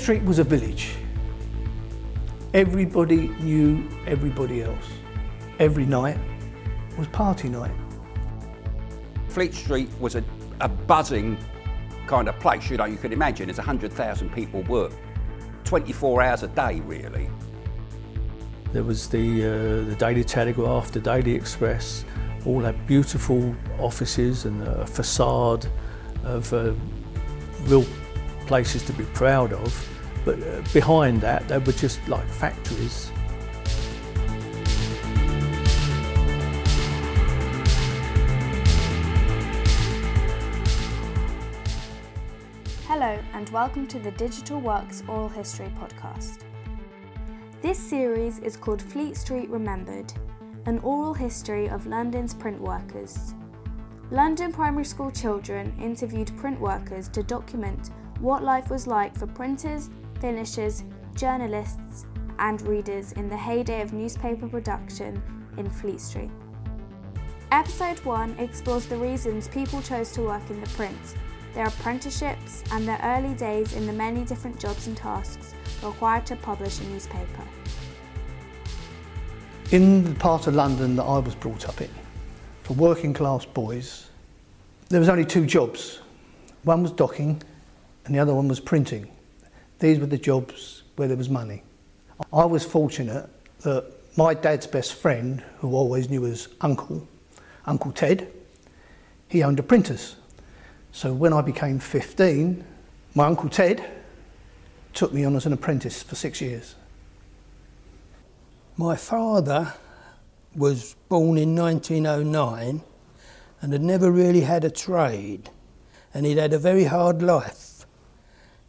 Fleet Street was a village. Everybody knew everybody else. Every night was party night. Fleet Street was a, a buzzing kind of place, you know, you could imagine. There's 100,000 people work 24 hours a day, really. There was the, uh, the Daily Telegraph, the Daily Express, all had beautiful offices and a facade of uh, real places to be proud of. But uh, behind that, they were just like factories. Hello, and welcome to the Digital Works Oral History podcast. This series is called Fleet Street Remembered, an oral history of London's print workers. London primary school children interviewed print workers to document what life was like for printers, finishers, journalists, and readers in the heyday of newspaper production in Fleet Street. Episode 1 explores the reasons people chose to work in the print, their apprenticeships, and their early days in the many different jobs and tasks required to publish a newspaper. In the part of London that I was brought up in, for working class boys, there was only two jobs. One was docking and the other one was printing. These were the jobs where there was money. I was fortunate that my dad's best friend, who I always knew as Uncle, Uncle Ted, he owned a printers. So when I became 15, my Uncle Ted took me on as an apprentice for six years. My father was born in 1909 and had never really had a trade, and he'd had a very hard life.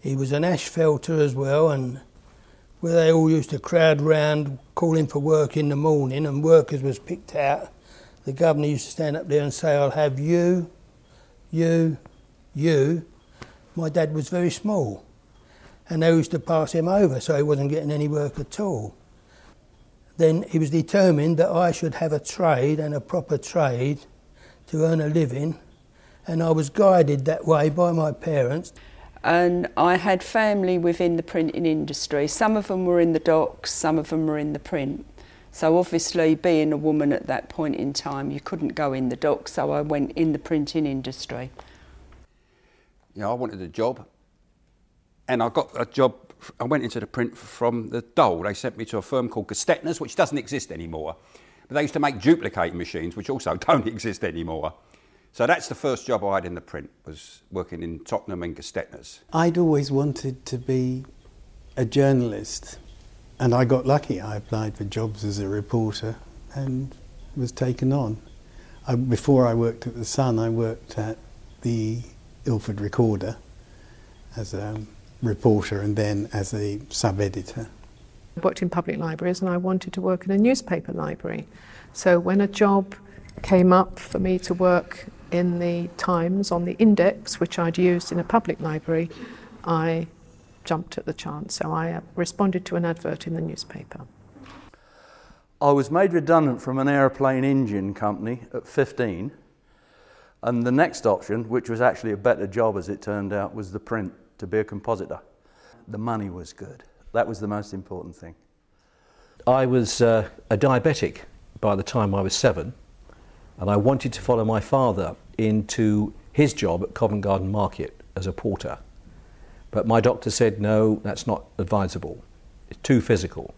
He was an asphalter as well, and where they all used to crowd round calling for work in the morning, and workers was picked out, the governor used to stand up there and say, I'll have you, you, you. My dad was very small, and they used to pass him over, so he wasn't getting any work at all then he was determined that I should have a trade and a proper trade to earn a living, and I was guided that way by my parents. And I had family within the printing industry. Some of them were in the docks, some of them were in the print. So obviously, being a woman at that point in time, you couldn't go in the docks, so I went in the printing industry. Know, I wanted a job, and I got a job I went into the print from the Dole. They sent me to a firm called Gestetner's, which doesn't exist anymore. But they used to make duplicating machines, which also don't exist anymore. So that's the first job I had in the print, was working in Tottenham and Gestetner's. I'd always wanted to be a journalist, and I got lucky. I applied for jobs as a reporter and was taken on. I, before I worked at The Sun, I worked at the Ilford Recorder as a reporter and then as a sub-editor. I worked in public libraries and I wanted to work in a newspaper library. So when a job came up for me to work in the Times on the index, which I'd used in a public library, I jumped at the chance. So I uh, responded to an advert in the newspaper. I was made redundant from an aeroplane engine company at 15, and the next option, which was actually a better job as it turned out, was the print to be a compositor. The money was good. That was the most important thing. I was uh, a diabetic by the time I was seven, and I wanted to follow my father into his job at Covent Garden Market as a porter. But my doctor said, no, that's not advisable. It's too physical.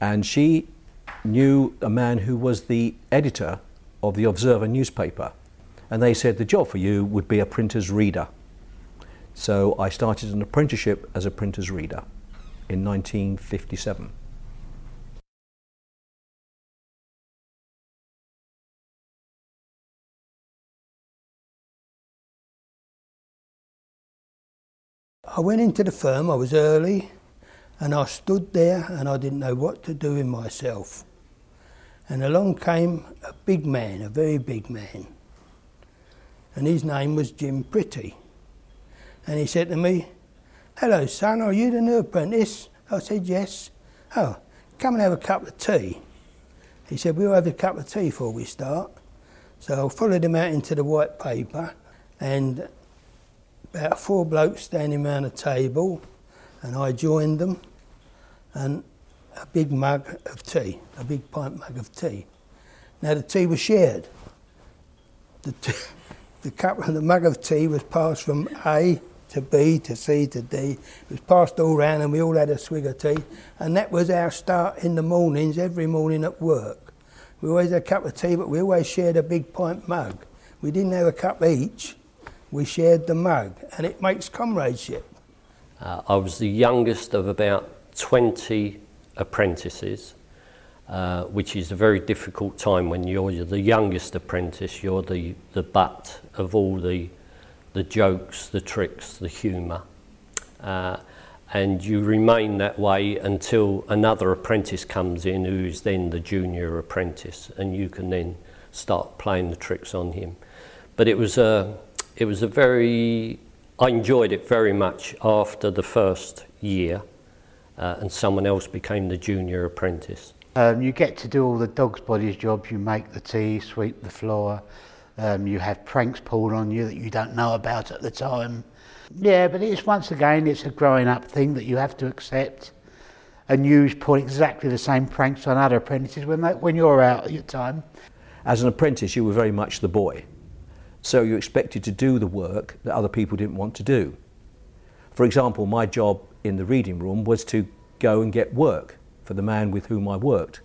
And she knew a man who was the editor of the Observer newspaper. And they said, the job for you would be a printer's reader. So I started an apprenticeship as a printer's reader in 1957. I went into the firm, I was early, and I stood there and I didn't know what to do with myself. And along came a big man, a very big man, and his name was Jim Pretty. And he said to me, Hello, son, are you the new apprentice? I said, Yes. Oh, come and have a cup of tea. He said, We'll have a cup of tea before we start. So I followed him out into the white paper, and about four blokes standing around a table, and I joined them, and a big mug of tea, a big pint mug of tea. Now the tea was shared. The, t- the cup and the mug of tea was passed from A to B to C to D. It was passed all round, and we all had a swig of tea, and that was our start in the mornings every morning at work. We always had a cup of tea, but we always shared a big pint mug. We didn't have a cup each. We shared the mug, and it makes comradeship. Uh, I was the youngest of about 20 apprentices, uh, which is a very difficult time when you're, you're the youngest apprentice, you're the, the butt of all the, the jokes, the tricks, the humour. Uh, and you remain that way until another apprentice comes in who's then the junior apprentice, and you can then start playing the tricks on him. But it was a, it was a very, I enjoyed it very much after the first year, uh, and someone else became the junior apprentice. Um, you get to do all the dog's bodies jobs. You make the tea, sweep the floor. Um, you have pranks pulled on you that you don't know about at the time. Yeah, but it's once again, it's a growing up thing that you have to accept. And you pull exactly the same pranks on other apprentices when, they, when you're out at your time. As an apprentice, you were very much the boy. So you expected to do the work that other people didn't want to do. For example, my job in the reading room was to go and get work for the man with whom I worked.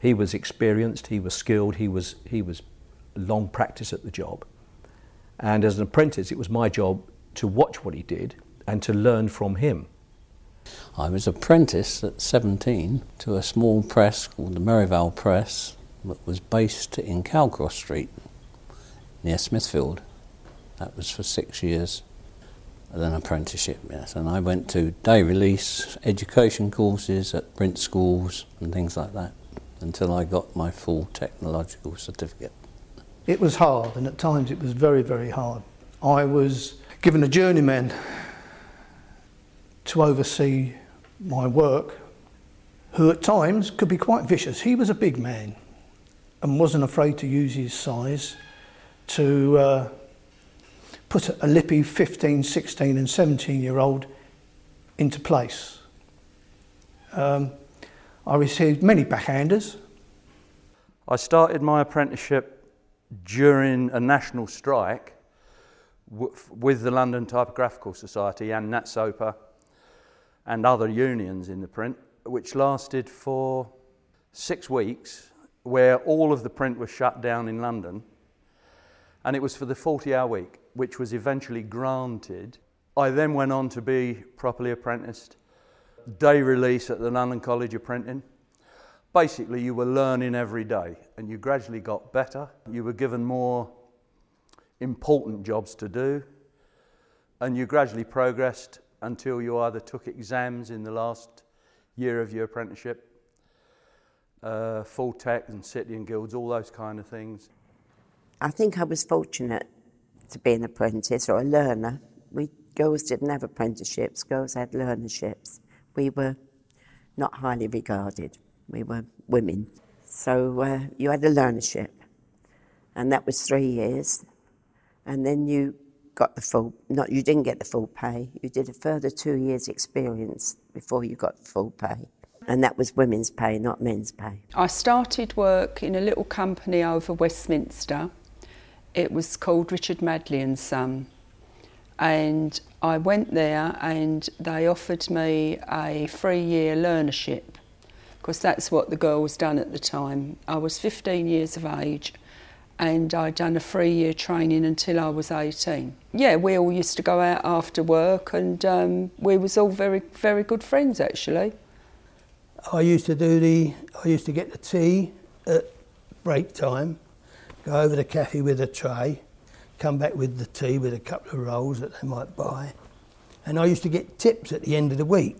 He was experienced, he was skilled, he was, he was long practice at the job. And as an apprentice, it was my job to watch what he did and to learn from him. I was apprenticed at 17 to a small press called the Merivale Press that was based in Cowcross Street near Smithfield. That was for six years as an apprenticeship, yes. And I went to day release education courses at print schools and things like that until I got my full technological certificate. It was hard, and at times it was very, very hard. I was given a journeyman to oversee my work, who at times could be quite vicious. He was a big man and wasn't afraid to use his size to uh, put a lippy 15, 16, and 17 year old into place. Um, I received many backhanders. I started my apprenticeship during a national strike with the London Typographical Society and NATSOPA and other unions in the print, which lasted for six weeks, where all of the print was shut down in London. And it was for the 40 hour week, which was eventually granted. I then went on to be properly apprenticed, day release at the London College of Printing. Basically, you were learning every day and you gradually got better. You were given more important jobs to do, and you gradually progressed until you either took exams in the last year of your apprenticeship, uh, full tech and city and guilds, all those kind of things. I think I was fortunate to be an apprentice or a learner. We girls didn't have apprenticeships, girls had learnerships. We were not highly regarded. We were women. So uh, you had a learnership, and that was three years and then you got the full, not you didn't get the full pay, you did a further two years experience before you got full pay. And that was women's pay, not men's pay. I started work in a little company over Westminster. It was called Richard Madley and Son. And I went there and they offered me a three year learnership because that's what the girls done at the time. I was 15 years of age and I'd done a three year training until I was 18. Yeah, we all used to go out after work and um, we was all very, very good friends actually. I used to do the, I used to get the tea at break time, go over to the cafe with a tray, come back with the tea with a couple of rolls that they might buy. And I used to get tips at the end of the week.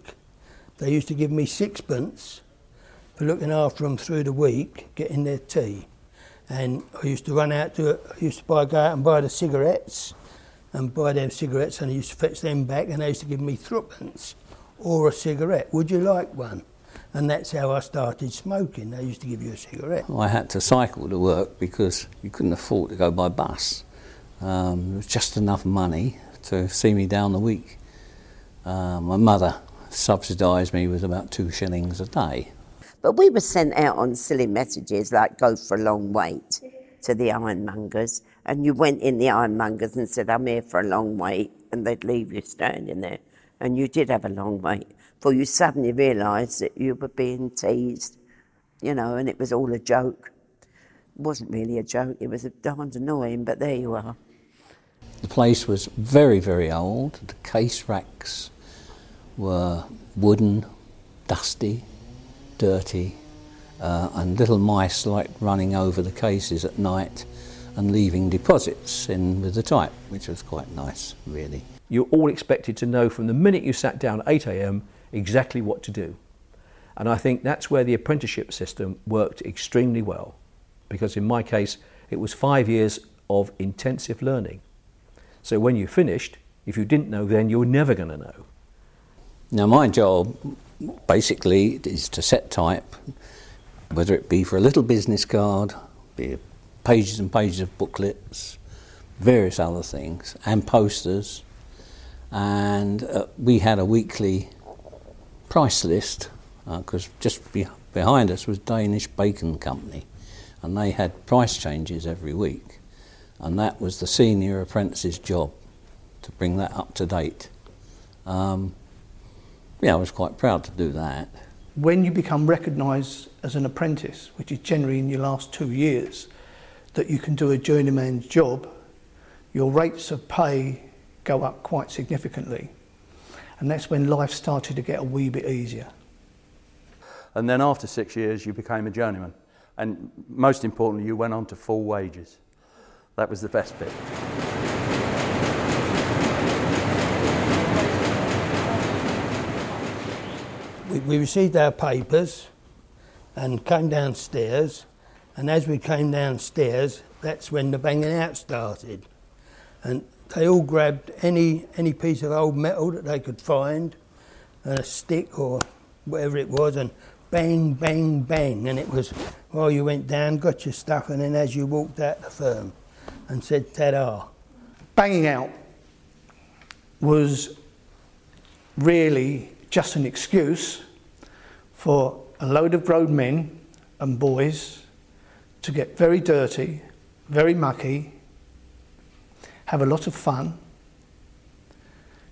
They used to give me sixpence for looking after them through the week, getting their tea and I used to run out to. I used to buy, go out and buy the cigarettes and buy them cigarettes and I used to fetch them back and they used to give me threepence or a cigarette. Would you like one? And that's how I started smoking. They used to give you a cigarette. Well, I had to cycle to work because you couldn't afford to go by bus. Um, it was just enough money to see me down the week. Uh, my mother subsidised me with about two shillings a day. But we were sent out on silly messages like go for a long wait to the ironmongers. And you went in the ironmongers and said, I'm here for a long wait. And they'd leave you standing there. And you did have a long wait. For you suddenly realised that you were being teased, you know, and it was all a joke. It wasn't really a joke, it was a darned annoying, but there you are. The place was very, very old. The case racks were wooden, dusty, dirty, uh, and little mice liked running over the cases at night and leaving deposits in with the type, which was quite nice, really. You're all expected to know from the minute you sat down at 8am exactly what to do. And I think that's where the apprenticeship system worked extremely well, because in my case, it was five years of intensive learning. So when you finished, if you didn't know then, you were never going to know. Now, my job basically is to set type, whether it be for a little business card, be pages and pages of booklets, various other things, and posters. And uh, we had a weekly price list because uh, just be- behind us was Danish Bacon Company, and they had price changes every week, and that was the senior apprentice's job to bring that up to date. Um, yeah, I was quite proud to do that. When you become recognised as an apprentice, which is generally in your last two years, that you can do a journeyman's job, your rates of pay go up quite significantly. And that's when life started to get a wee bit easier. And then after six years, you became a journeyman. And most importantly, you went on to full wages. That was the best bit. we, we received our papers and came downstairs. And as we came downstairs, that's when the banging out started. And they all grabbed any, any piece of old metal that they could find, and a stick or whatever it was, and bang, bang, bang. And it was while you went down, got your stuff, and then as you walked out the firm and said, ta. Banging out was really just an excuse for a load of grown men and boys to get very dirty, very mucky, have a lot of fun,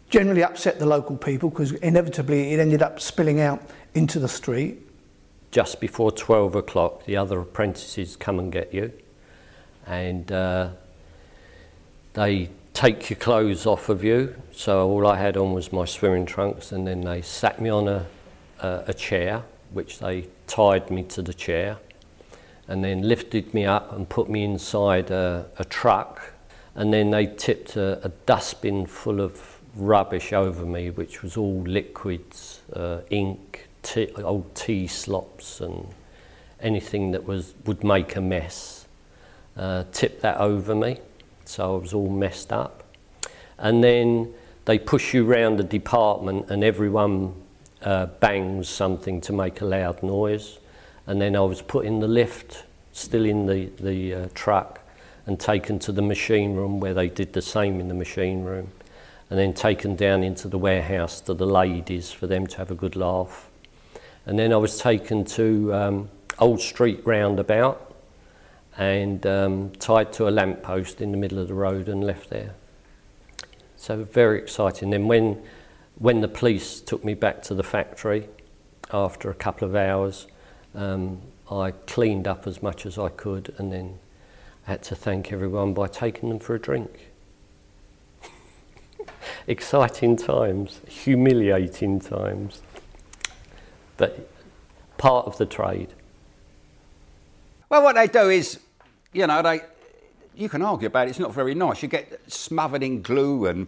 generally upset the local people because inevitably it ended up spilling out into the street. Just before 12 o'clock, the other apprentices come and get you, and uh, they take your clothes off of you. So all I had on was my swimming trunks, and then they sat me on a, a, chair, which they tied me to the chair, and then lifted me up and put me inside a, a truck, and then they tipped a, a dustbin full of rubbish over me, which was all liquids, uh, ink, tea, old tea slops, and anything that was would make a mess. Uh, tipped that over me so I was all messed up. And then they push you round the department, and everyone uh, bangs something to make a loud noise. And then I was put in the lift, still in the, the uh, truck, and taken to the machine room where they did the same in the machine room. And then taken down into the warehouse to the ladies for them to have a good laugh. And then I was taken to um, Old Street Roundabout and um, tied to a lamppost in the middle of the road and left there. So very exciting. Then when when the police took me back to the factory after a couple of hours, um, I cleaned up as much as I could, and then had to thank everyone by taking them for a drink. exciting times, humiliating times, but part of the trade. Well, what they do is, you know, they you can argue about it. It's not very nice. You get smothered in glue, and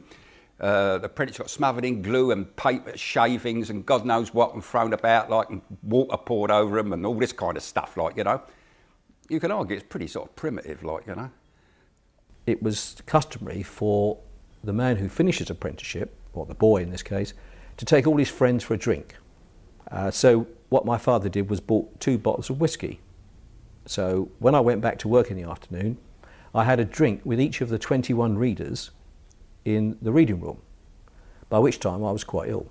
uh, the apprentice got smothered in glue and paper shavings and God knows what, and thrown about like and water poured over them and all this kind of stuff. Like you know, you can argue it's pretty sort of primitive. Like you know, it was customary for the man who finishes apprenticeship, or the boy in this case, to take all his friends for a drink. Uh, so what my father did was bought two bottles of whiskey so when I went back to work in the afternoon, I had a drink with each of the 21 readers in the reading room. by which time I was quite ill.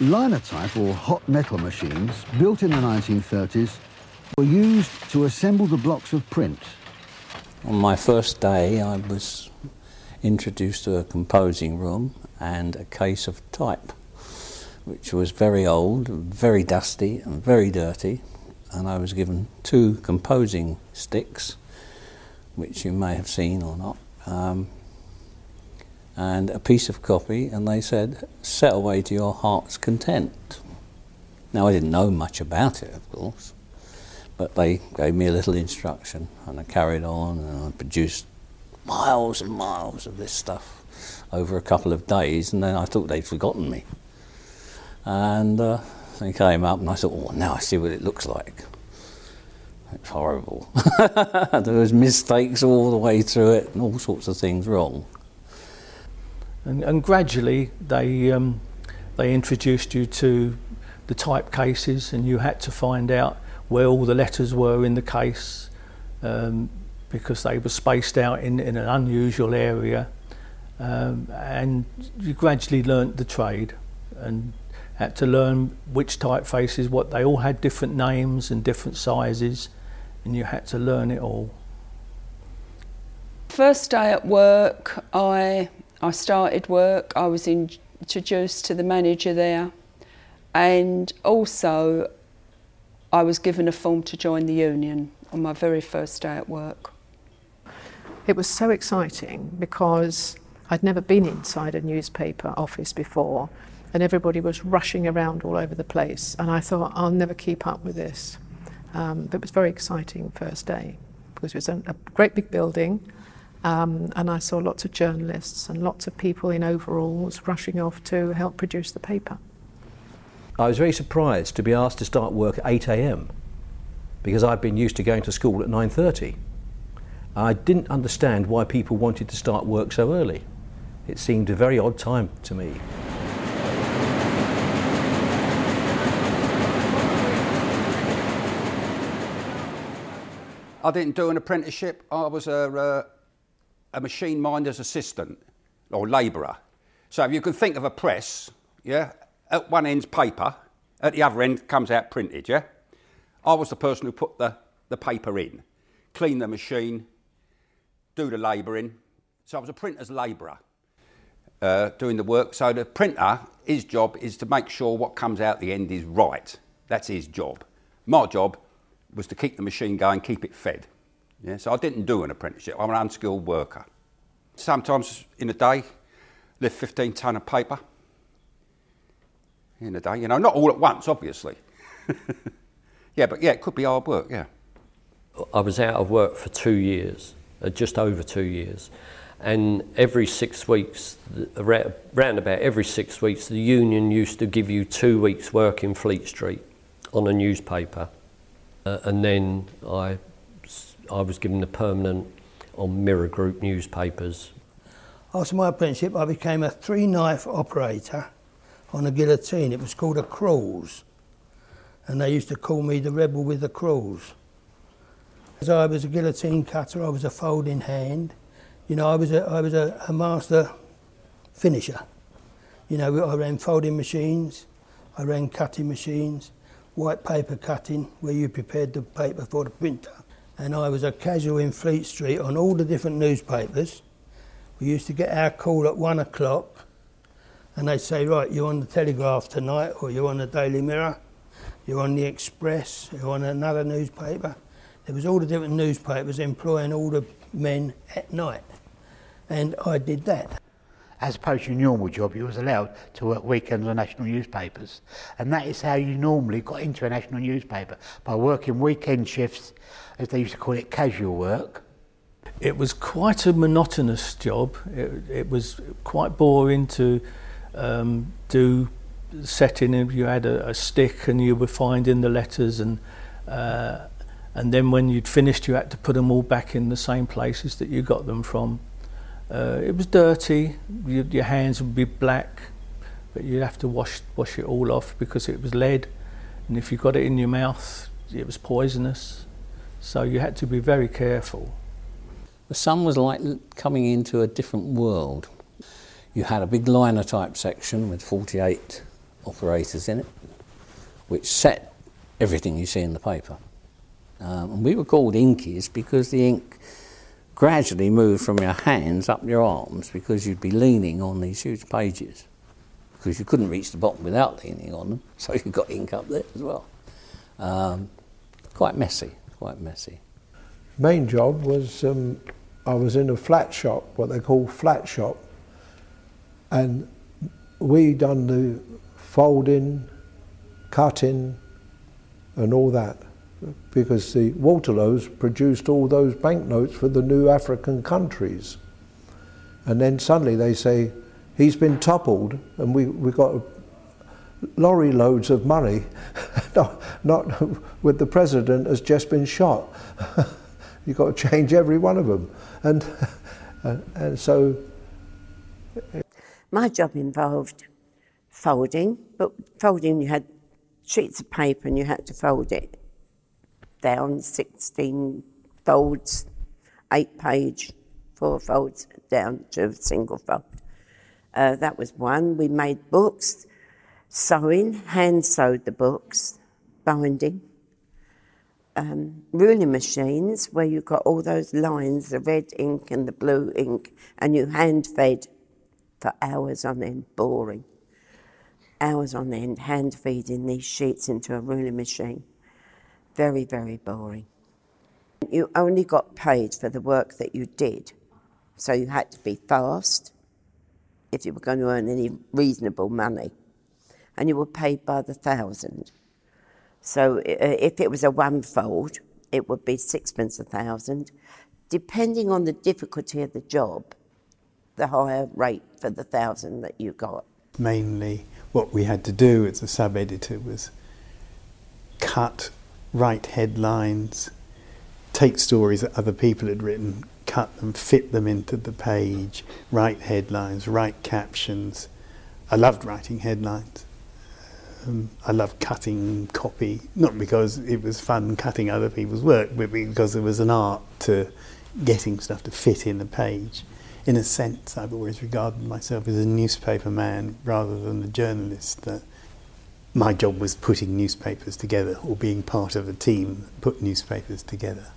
Linotype or hot metal machines, built in the 1930s, were used to assemble the blocks of print. On my first day, I was introduced to a composing room and a case of type, which was very old, very dusty, and very dirty. And I was given two composing sticks, which you may have seen or not, um, and a piece of copy, and they said, set away to your heart's content. Now, I didn't know much about it, of course, but they gave me a little instruction, and I carried on, and I produced miles and miles of this stuff over a couple of days, and then I thought they'd forgotten me. And uh, they came up, and I thought, oh, now I see what it looks like. It's horrible. there was mistakes all the way through it, and all sorts of things wrong. And, and gradually, they um, they introduced you to the type cases, and you had to find out where all the letters were in the case. Um, because they were spaced out in, in an unusual area. Um, and you gradually learnt the trade and had to learn which typefaces, what they all had different names and different sizes, and you had to learn it all. First day at work, I I started work. I was introduced to the manager there, and also I was given a form to join the union on my very first day at work. It was so exciting because I'd never been inside a newspaper office before and everybody was rushing around all over the place and I thought I'll never keep up with this. Um, but it was very exciting first day because it was a great big building um, and I saw lots of journalists and lots of people in overalls rushing off to help produce the paper. I was very surprised to be asked to start work at 8 a.m. because I'd been used to going to school at 9:30. I didn't understand why people wanted to start work so early. It seemed a very odd time to me. I didn't do an apprenticeship. I was a, uh, a machine minder's assistant or labourer. So if you can think of a press, yeah, at one end's paper, at the other end comes out printed, yeah? I was the person who put the, the paper in, clean the machine, do the labouring. So I was a printer's labourer uh, doing the work. So the printer, his job is to make sure what comes out the end is right. That's his job. My job was to keep the machine going, keep it fed. Yeah, so I didn't do an apprenticeship. I'm an unskilled worker. Sometimes in a day, lift 15 tonne of paper in a day. You know, not all at once, obviously. yeah, but yeah, it could be hard work, yeah. I was out of work for two years uh, just over two years. And every six weeks, around about every six weeks, the union used to give you two weeks' work in Fleet Street on a newspaper. Uh, and then I, I was given a permanent on Mirror Group newspapers. After my apprenticeship, I became a three knife operator on a guillotine. It was called a cruise. And they used to call me the rebel with the cruise. As I was a guillotine cutter, I was a folding hand. You know, I was a, I was a, a master finisher. You know, I ran folding machines, I ran cutting machines, white paper cutting, where you prepared the paper for the printer. And I was a casual in Fleet Street on all the different newspapers. We used to get our call at one o'clock, and they'd say, Right, you're on the Telegraph tonight, or you're on the Daily Mirror, you're on the Express, you're on another newspaper. There was all the different newspapers employing all the men at night, and I did that. As opposed to your normal job, you was allowed to work weekends on national newspapers, and that is how you normally got into a national newspaper by working weekend shifts, as they used to call it, casual work. It was quite a monotonous job. It, it was quite boring to um, do setting. You had a, a stick, and you were finding the letters and. Uh, and then when you'd finished you had to put them all back in the same places that you got them from. Uh, it was dirty, you, your hands would be black, but you'd have to wash, wash it all off because it was lead, and if you got it in your mouth, it was poisonous. So you had to be very careful. The Sun was like coming into a different world. You had a big linotype section with 48 operators in it, which set everything you see in the paper. Um, and we were called inkies because the ink gradually move from your hands up your arms because you'd be leaning on these huge pages because you couldn't reach the bottom without leaning on them, so you got ink up there as well. Um, quite messy, quite messy. Main job was um, I was in a flat shop, what they call flat shop, and we done the folding, cutting, and all that because the Waterlows produced all those banknotes for the new African countries. And then suddenly they say, he's been toppled and we, we got lorry loads of money, not, not with the president has just been shot. You've got to change every one of them. And, and, and so... My job involved folding, but folding you had sheets of paper and you had to fold it down 16 folds, eight page, four folds down to a single fold. Uh, that was one. We made books, sewing, hand sewed the books, binding. Um, ruling machines where you got all those lines, the red ink and the blue ink, and you hand fed for hours on end, boring. Hours on end, hand feeding these sheets into a ruling machine. Very, very boring. You only got paid for the work that you did. So you had to be fast if you were going to earn any reasonable money. And you were paid by the thousand. So if it was a one fold, it would be sixpence a thousand. Depending on the difficulty of the job, the higher rate for the thousand that you got. Mainly, what we had to do as a sub editor was cut write headlines, take stories that other people had written, cut them, fit them into the page, write headlines, write captions. I loved writing headlines. Um, I loved cutting copy, not because it was fun cutting other people's work, but because there was an art to getting stuff to fit in a page. In a sense, I've always regarded myself as a newspaper man rather than a journalist. That my job was putting newspapers together or being part of a team that put newspapers together.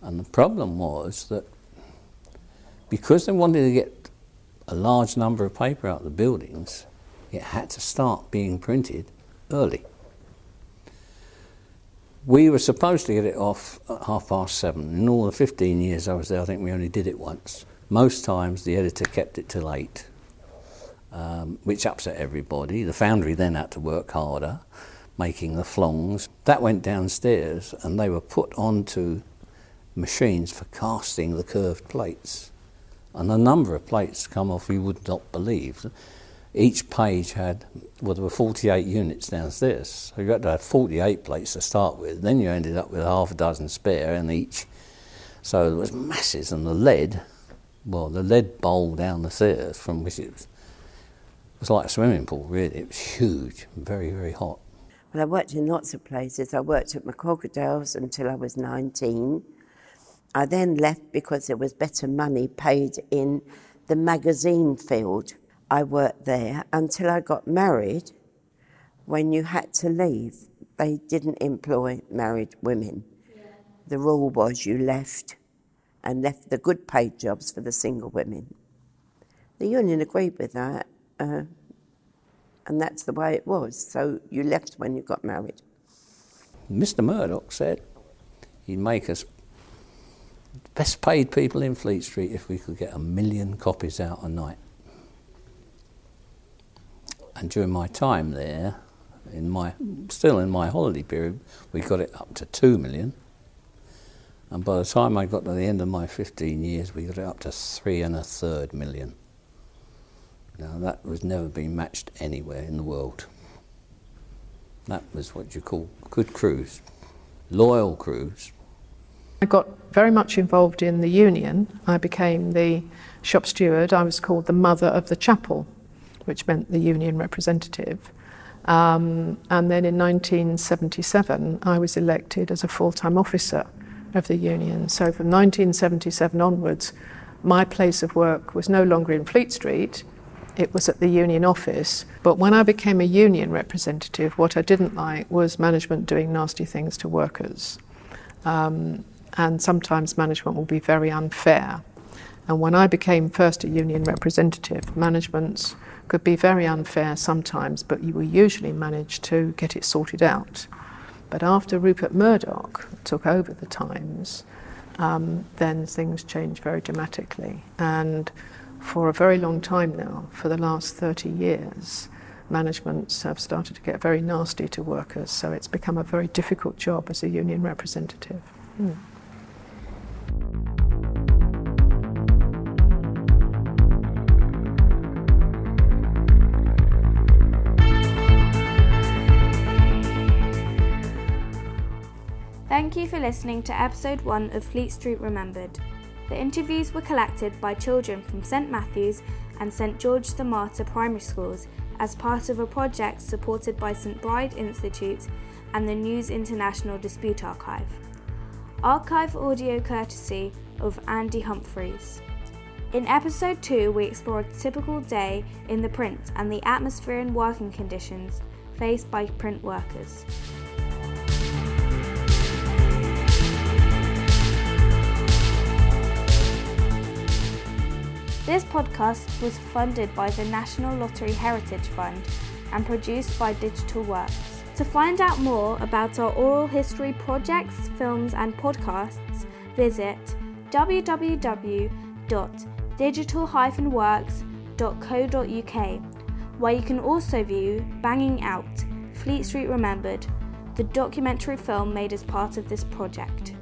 And the problem was that because they wanted to get a large number of paper out of the buildings, it had to start being printed early. We were supposed to get it off at half past seven. In all the 15 years I was there, I think we only did it once. Most times the editor kept it till eight um, which upset everybody. The foundry then had to work harder, making the flongs. That went downstairs and they were put onto machines for casting the curved plates. And the number of plates come off you would not believe. Each page had, well, there were 48 units downstairs. So you had to have 48 plates to start with. Then you ended up with half a dozen spare in each. So there was masses, and the lead, well, the lead bowl down the stairs from which it was it was like a swimming pool, really. It was huge, very, very hot. Well, I worked in lots of places. I worked at McCorquodale's until I was 19. I then left because there was better money paid in the magazine field. I worked there until I got married. When you had to leave, they didn't employ married women. Yeah. The rule was you left and left the good paid jobs for the single women. The union agreed with that, uh, and that's the way it was. So you left when you got married. Mr. Murdoch said he'd make us best paid people in Fleet Street if we could get a million copies out a night. And during my time there, in my still in my holiday period, we got it up to two million. And by the time I got to the end of my 15 years, we got it up to three and a third million. Now, that was never been matched anywhere in the world. That was what you call good crews, loyal crews. I got very much involved in the union. I became the shop steward. I was called the mother of the chapel, which meant the union representative. Um, and then in 1977, I was elected as a full time officer of the union. So from 1977 onwards, my place of work was no longer in Fleet Street, it was at the union office. But when I became a union representative, what I didn't like was management doing nasty things to workers. Um, and sometimes management will be very unfair. And when I became first a union representative, management could be very unfair sometimes, but you will usually manage to get it sorted out. But after Rupert Murdoch took over the Times, um, then things changed very dramatically. And for a very long time now, for the last 30 years, managements have started to get very nasty to workers, so it's become a very difficult job as a union representative. Mm. Thank you for listening to episode 1 of Fleet Street Remembered. The interviews were collected by children from St Matthew's and St George the Martyr primary schools as part of a project supported by St Bride Institute and the News International Dispute Archive. Archive audio courtesy of Andy Humphries. In episode 2, we explored a typical day in the print and the atmosphere and working conditions faced by print workers. This podcast was funded by the National Lottery Heritage Fund and produced by Digital Works. To find out more about our oral history projects, films, and podcasts, visit www.digital-works.co.uk, where you can also view Banging Out Fleet Street Remembered, the documentary film made as part of this project.